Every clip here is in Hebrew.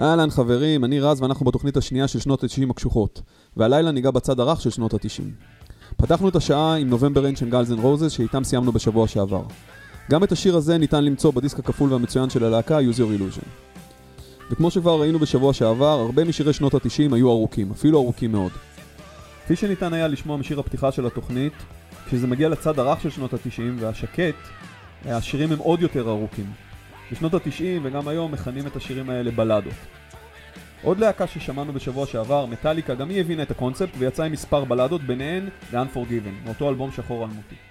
אהלן חברים, אני רז ואנחנו בתוכנית השנייה של שנות ה-90 הקשוחות, והלילה ניגע בצד הרך של שנות ה-90. פתחנו את השעה עם November Rain של Guns N' Roses שאיתם סיימנו בשבוע שעבר. גם את השיר הזה ניתן למצוא בדיסק הכפול והמצוין של הלהקה Use Your Illusion. וכמו שכבר ראינו בשבוע שעבר, הרבה משירי שנות ה-90 היו ארוכים, אפילו ארוכים מאוד. כפי שניתן היה לשמוע משיר הפתיחה של התוכנית, כשזה מגיע לצד הרך של שנות ה-90 והשקט, השירים הם עוד יותר ארוכים. בשנות ה-90 וגם היום מכנים את השירים האלה בלדות. עוד להקה ששמענו בשבוע שעבר, מטאליקה, גם היא הבינה את הקונספט ויצאה עם מספר בלדות, ביניהן The Unforgiven, מאותו אלבום שחור אלמותי.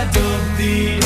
adopti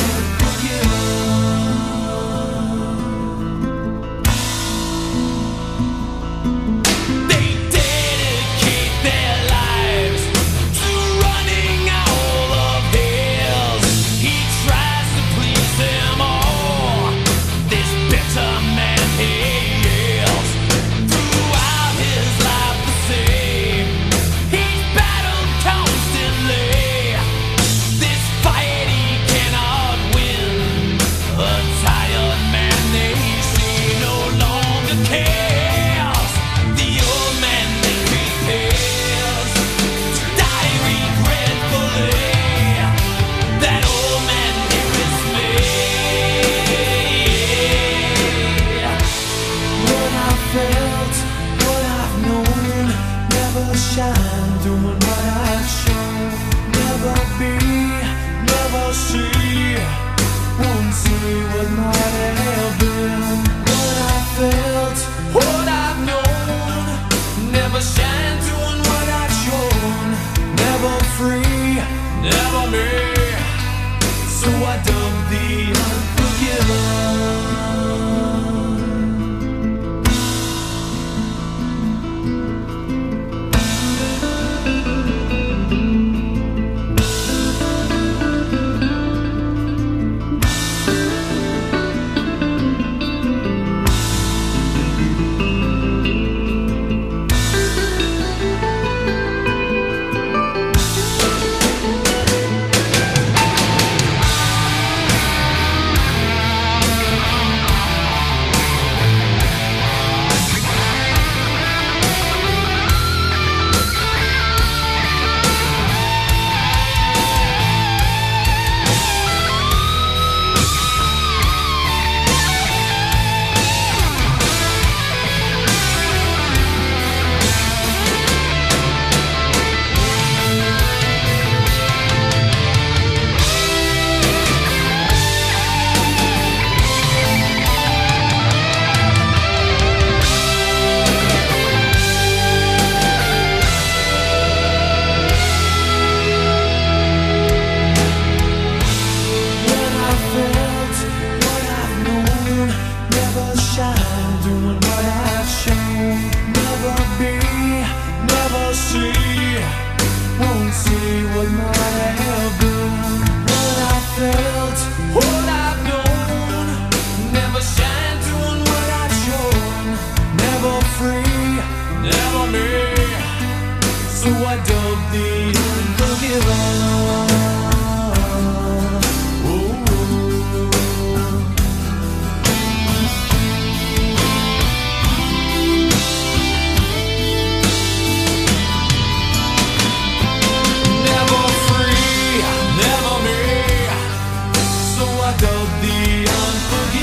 Of the unforgiving.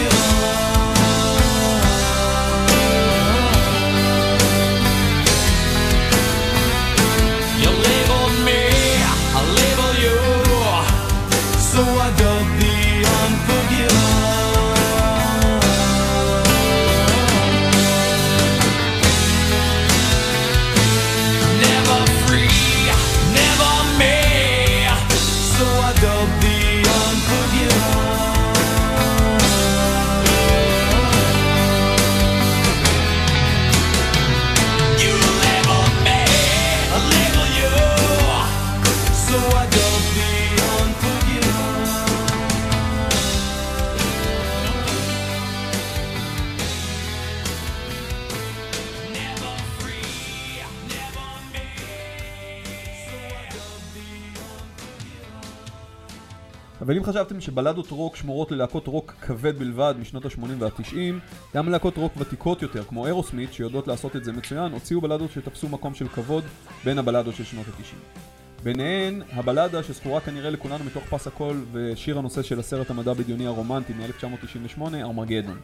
חשבתם שבלדות רוק שמורות ללהקות רוק כבד בלבד משנות ה-80 וה-90, גם להקות רוק ותיקות יותר, כמו אירוסמית, שיודעות לעשות את זה מצוין, הוציאו בלדות שתפסו מקום של כבוד בין הבלדות של שנות ה-90. ביניהן הבלדה שזכורה כנראה לכולנו מתוך פס הקול ושיר הנושא של הסרט המדע בדיוני הרומנטי מ-1998, ארמגדון,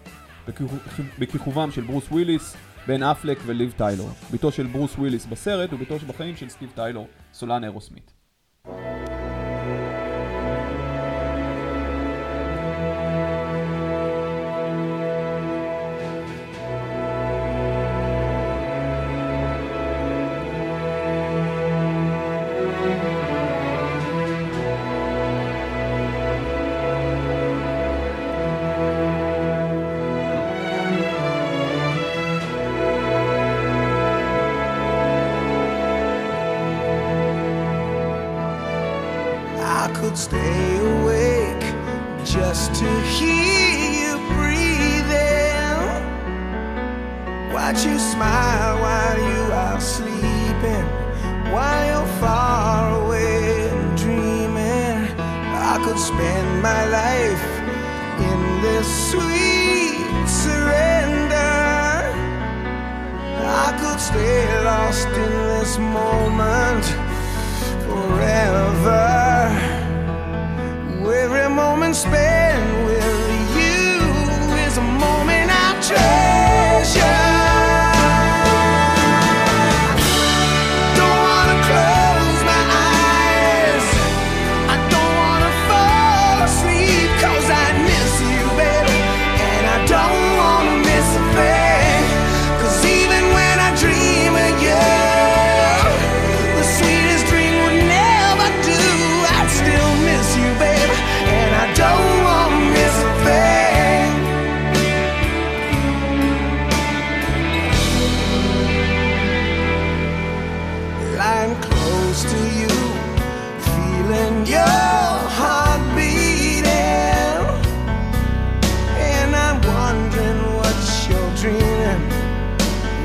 בכיכובם של ברוס וויליס, בן אפלק וליב טיילור, ביתו של ברוס וויליס בסרט וביתו בחיים של סטיב טיילור, סולן אירוסמית.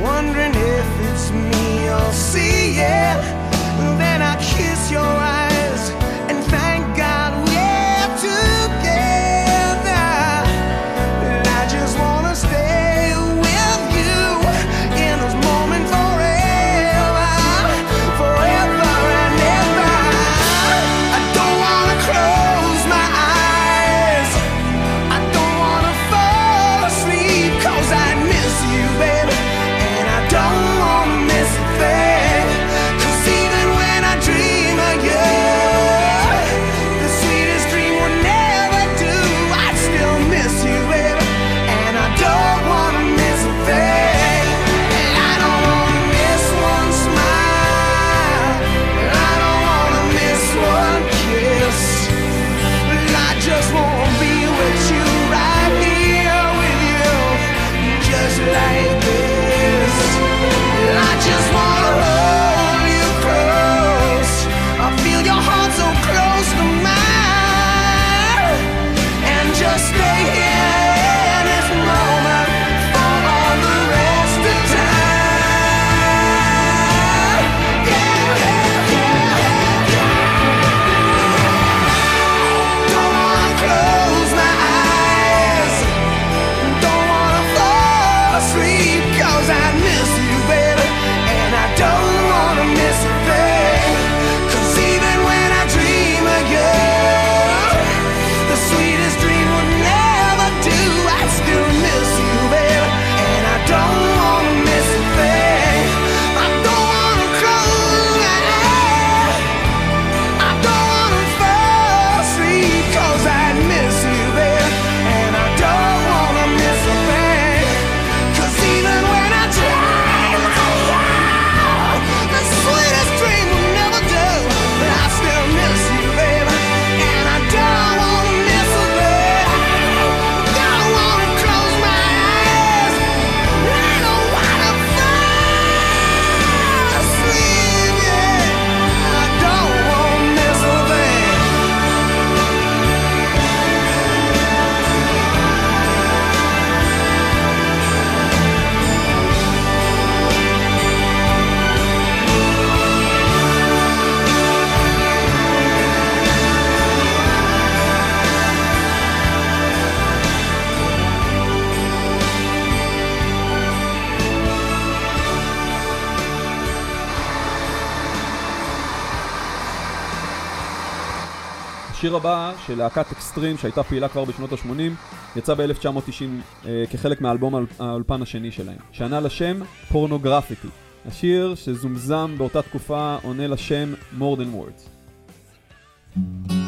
Wondering if it's me you'll see, yeah. Then I kiss your eyes. הבא של להקת אקסטרים שהייתה פעילה כבר בשנות ה-80, יצא ב-1990 אה, כחלק מהאלבום האולפן השני שלהם, שענה לשם פורנוגרפיטי. השיר שזומזם באותה תקופה עונה לשם more than words. thank you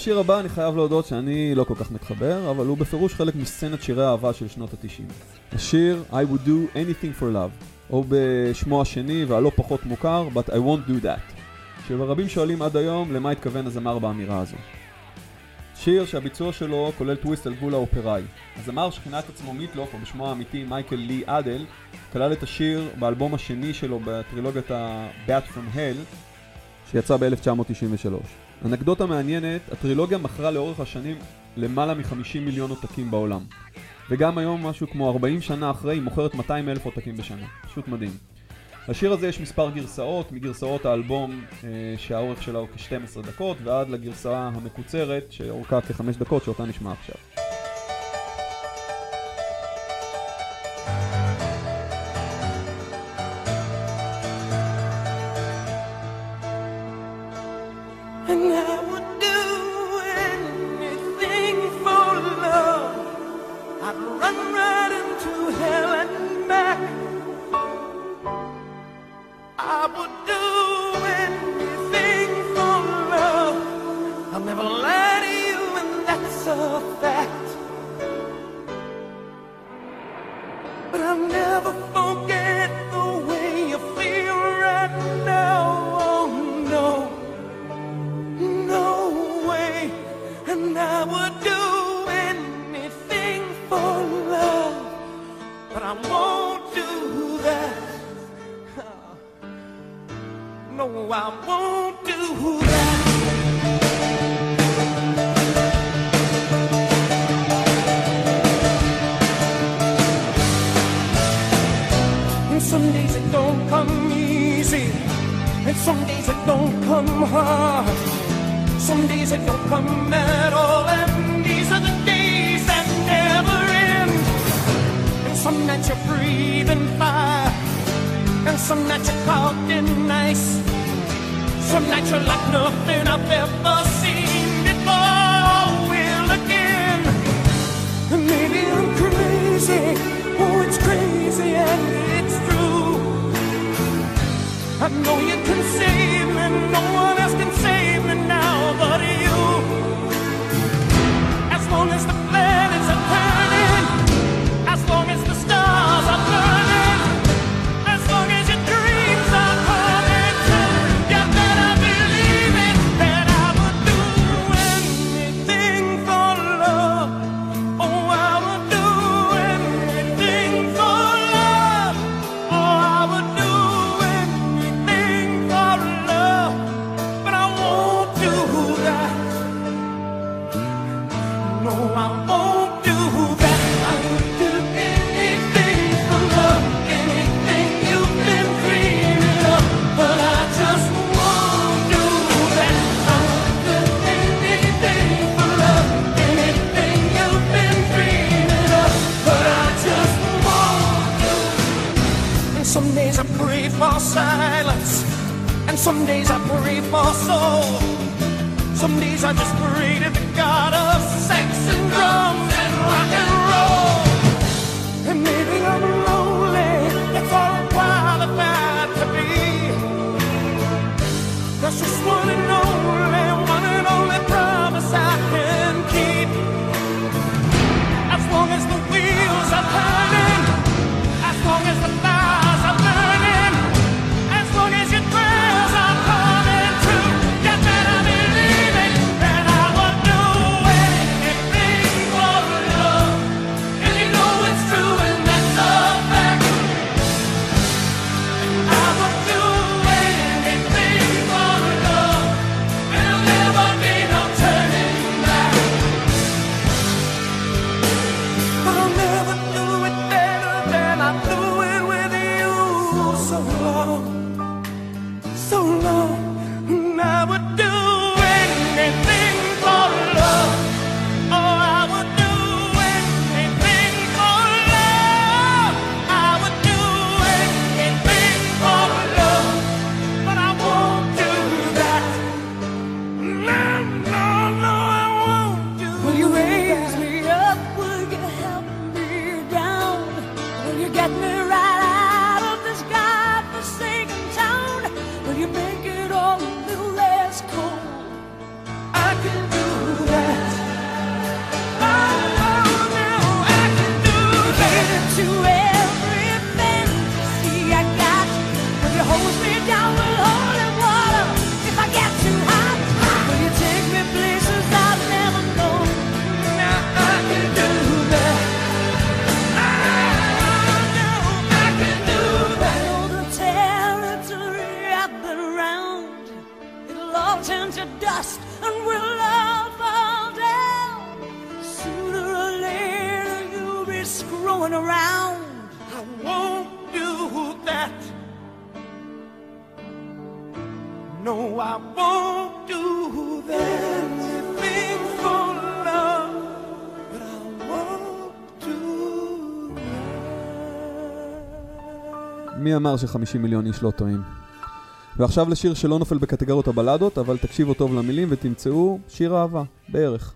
לשיר הבא אני חייב להודות שאני לא כל כך מתחבר, אבל הוא בפירוש חלק מסצנת שירי האהבה של שנות התשעים. השיר I would do anything for love, או בשמו השני והלא פחות מוכר, but I won't do that. שרבים שואלים עד היום למה התכוון הזמר באמירה הזו. שיר שהביצוע שלו כולל טוויסט על גבול האופראי. הזמר שכינה את עצמו מיטלוף, או בשמו האמיתי מייקל לי אדל, כלל את השיר באלבום השני שלו בטרילוגיית ה-Bat From Hell, שיצא ב-1993. אנקדוטה מעניינת, הטרילוגיה מכרה לאורך השנים למעלה מ-50 מיליון עותקים בעולם. וגם היום, משהו כמו 40 שנה אחרי, היא מוכרת 200 אלף עותקים בשנה. פשוט מדהים. לשיר הזה יש מספר גרסאות, מגרסאות האלבום אה, שהאורך שלה הוא כ-12 דקות, ועד לגרסה המקוצרת שאורכה כ-5 דקות, שאותה נשמע עכשיו. so long. נאמר ש-50 מיליון איש לא טועים. ועכשיו לשיר שלא נופל בקטגוריות הבלדות, אבל תקשיבו טוב למילים ותמצאו שיר אהבה, בערך.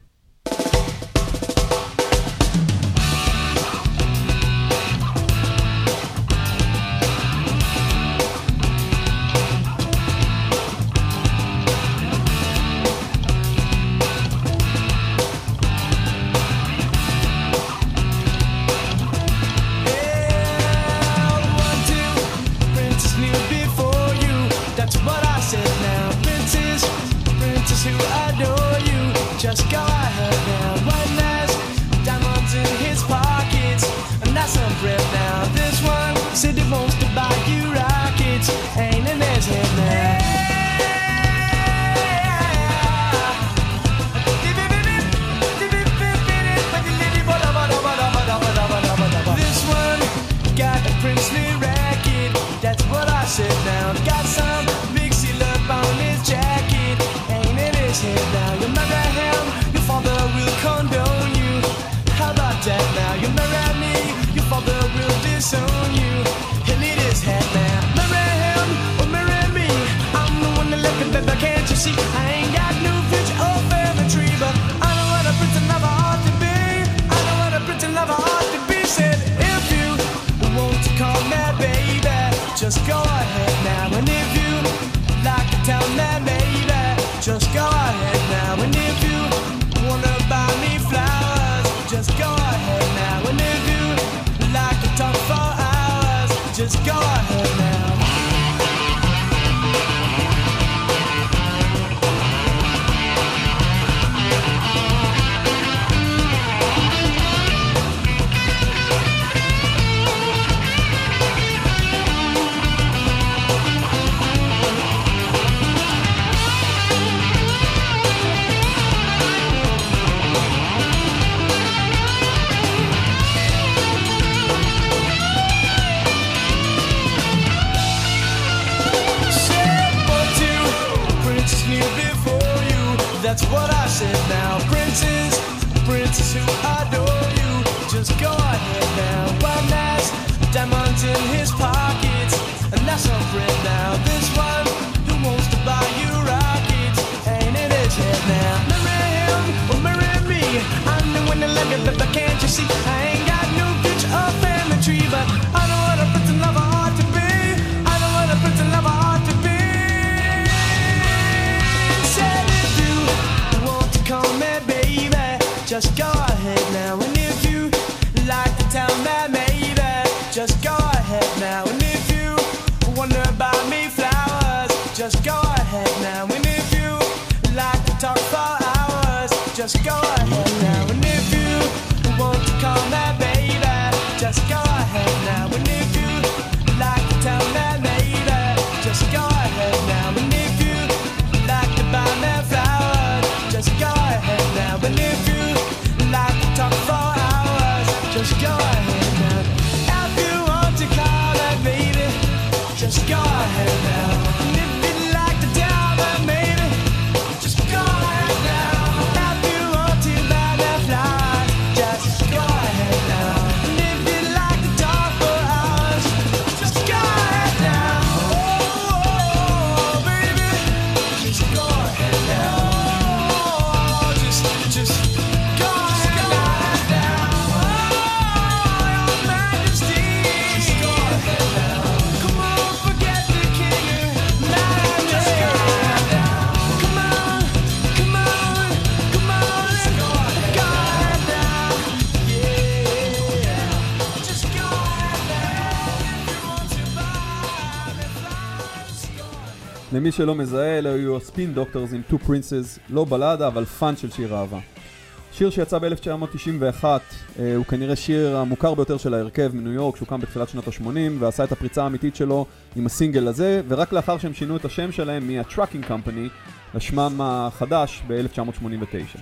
למי שלא מזהה, אלה היו ה Spin Doctors עם Two Princes, לא בלדה, אבל fun של שיר אהבה. שיר שיצא ב-1991, אה, הוא כנראה שיר המוכר ביותר של ההרכב מניו יורק, שהוקם בתחילת שנות ה-80, ועשה את הפריצה האמיתית שלו עם הסינגל הזה, ורק לאחר שהם שינו את השם שלהם מה-Trucking Company לשמם החדש ב-1989.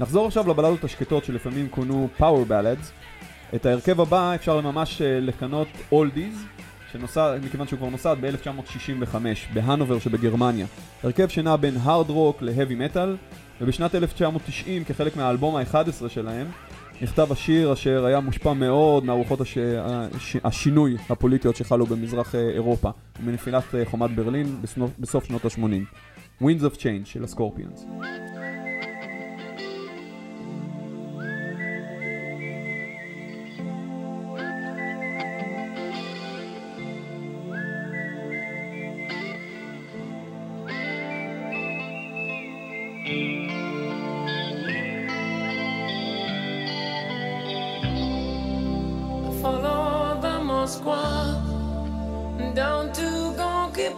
נחזור עכשיו לבלדות השקטות שלפעמים כונו Power Ballads. את ההרכב הבא אפשר ממש אה, לכנות Oldies, שנוסד, מכיוון שהוא כבר נוסד ב-1965 בהנובר שבגרמניה. הרכב שנע בין הארד רוק להאבי מטאל, ובשנת 1990, כחלק מהאלבום ה-11 שלהם, נכתב השיר אשר היה מושפע מאוד מהרוחות הש... הש... השינוי הפוליטיות שחלו במזרח אה, אירופה ומנפילת אה, חומת ברלין. בסוף שנות ה-80. Winds of Change של הסקורפיאנס.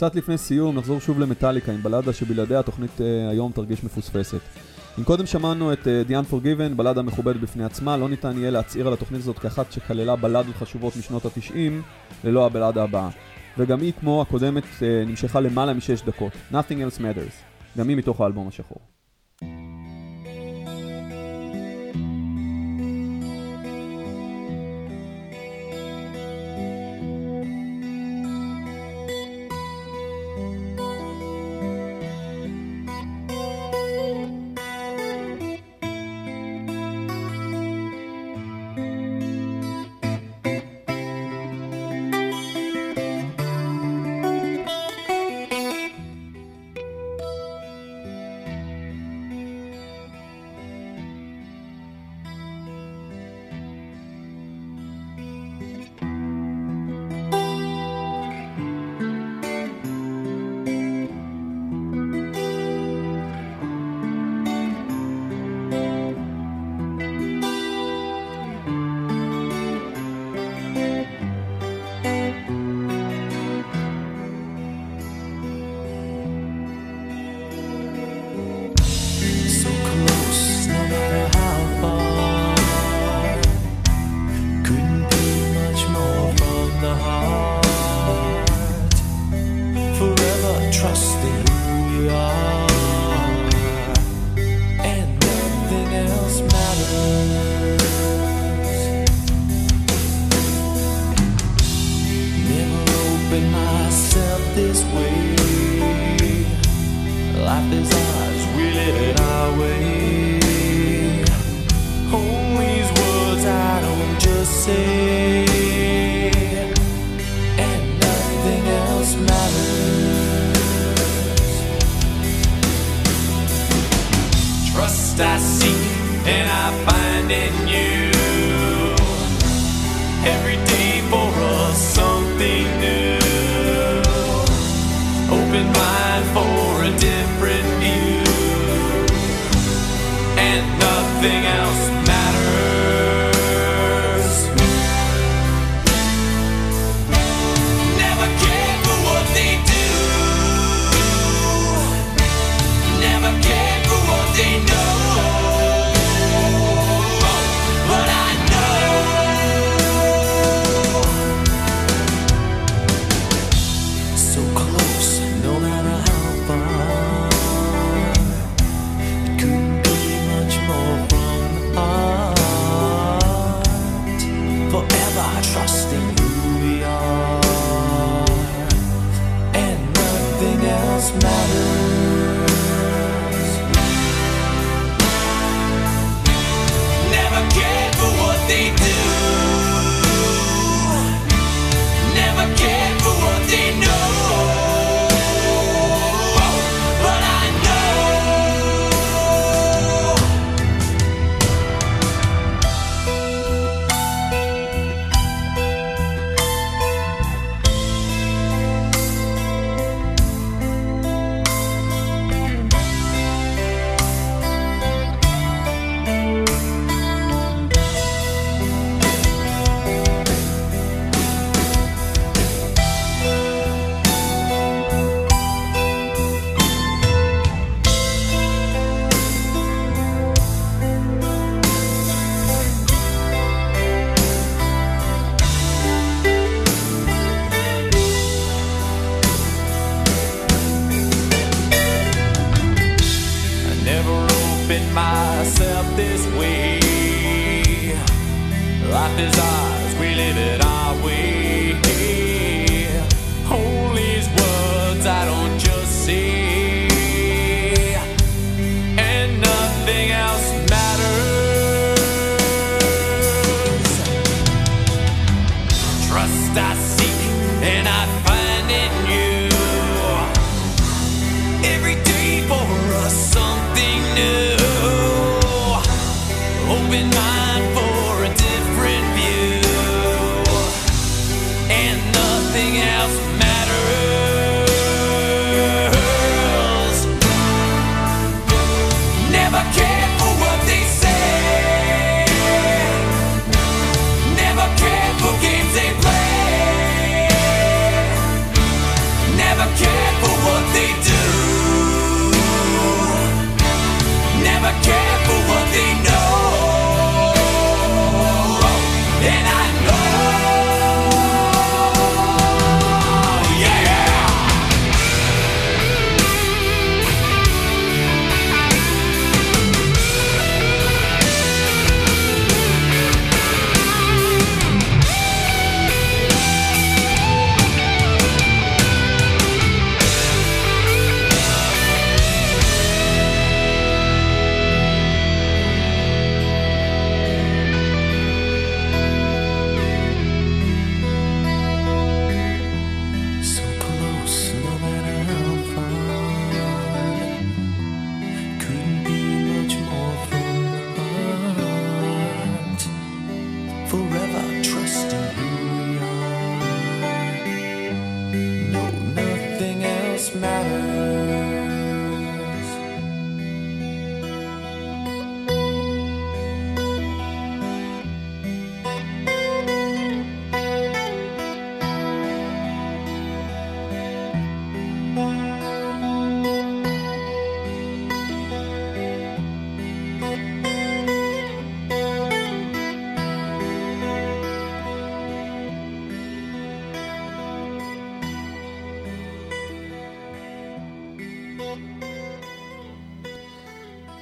קצת לפני סיום נחזור שוב למטאליקה עם בלדה שבלעדיה התוכנית אה, היום תרגיש מפוספסת. אם קודם שמענו את אה, The Unforgiven, בלדה מכובדת בפני עצמה, לא ניתן יהיה להצהיר על התוכנית הזאת כאחת שכללה בלדות חשובות משנות ה-90 ללא הבלדה הבאה. וגם היא, כמו הקודמת, אה, נמשכה למעלה משש דקות. Nothing else matters. גם היא מתוך האלבום השחור.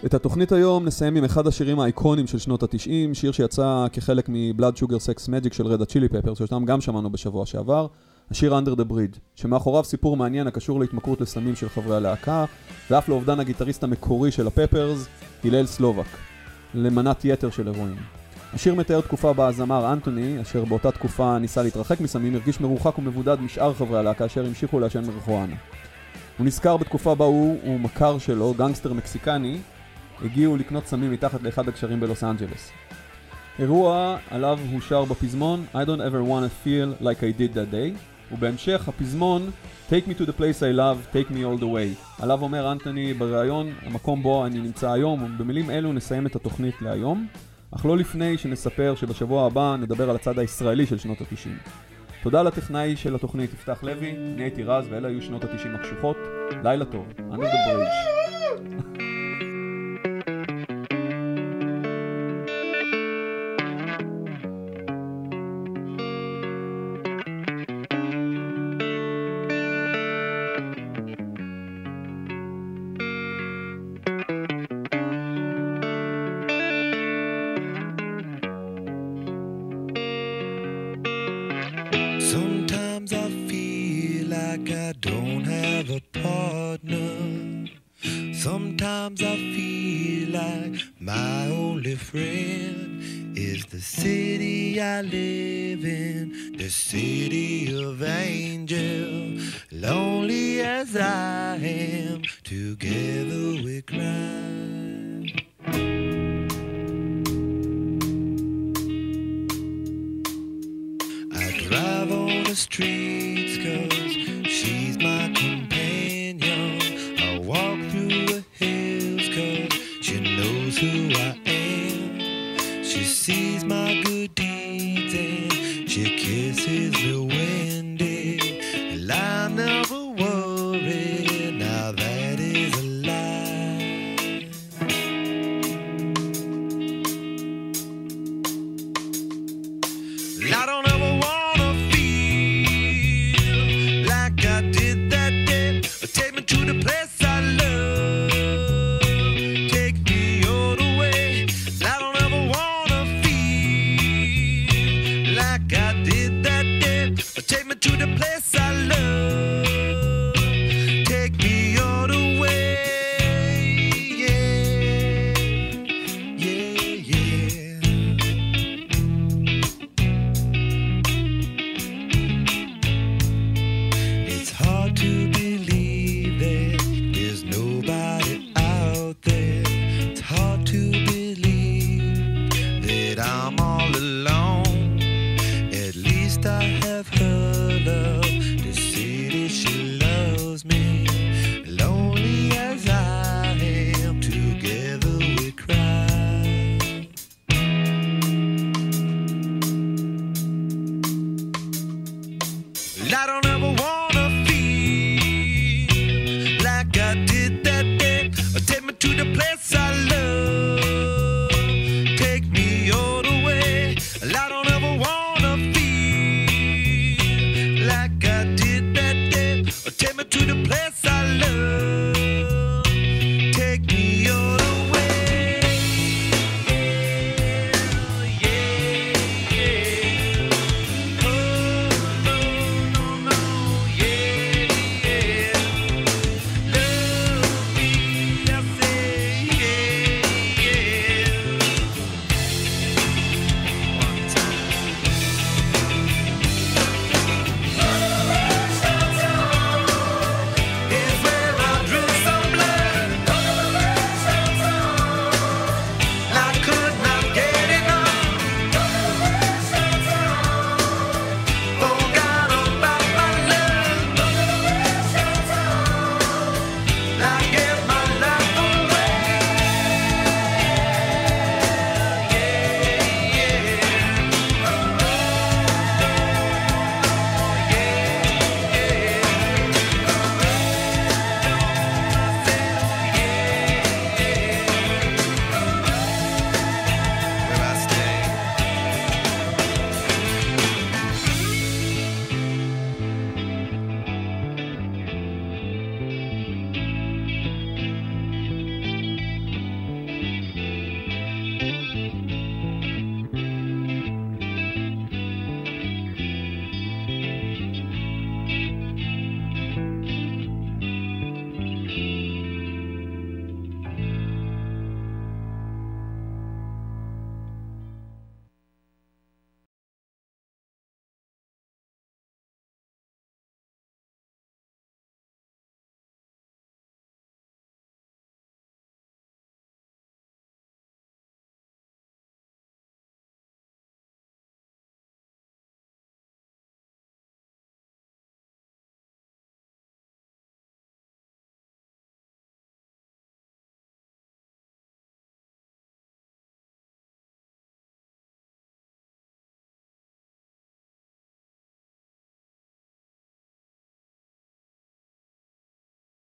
את התוכנית היום נסיים עם אחד השירים האיקונים של שנות התשעים, שיר שיצא כחלק מ Blood Sugar Sex Magik של Red Hot Chili Peppers, שאותם גם שמענו בשבוע שעבר, השיר Under the Bridge, שמאחוריו סיפור מעניין הקשור להתמכרות לסמים של חברי הלהקה, ואף לאובדן הגיטריסט המקורי של ה Peppers, הלל סלובק, למנת יתר של הרואין. השיר מתאר תקופה בה הזמר אנטוני, אשר באותה תקופה ניסה להתרחק מסמים, הרגיש מרוחק ומבודד משאר חברי הלהקה אשר המשיכו לעשן מרחואנה. הוא נזכר בתקופה בה הוא הוא מכר שלו, גנגסטר מקסיקני, הגיעו לקנות סמים מתחת לאחד הגשרים בלוס אנג'לס. אירוע עליו הוא שר בפזמון I don't ever want to feel like I did that day ובהמשך הפזמון Take me to the place I love, take me all the way עליו אומר אנטוני בריאיון המקום בו אני נמצא היום ובמילים אלו נסיים את התוכנית להיום אך לא לפני שנספר שבשבוע הבא נדבר על הצד הישראלי של שנות התשעים. תודה לטכנאי של התוכנית יפתח לוי, נהייתי רז ואלה היו שנות התשעים הקשוחות. לילה טוב, אני בברידג'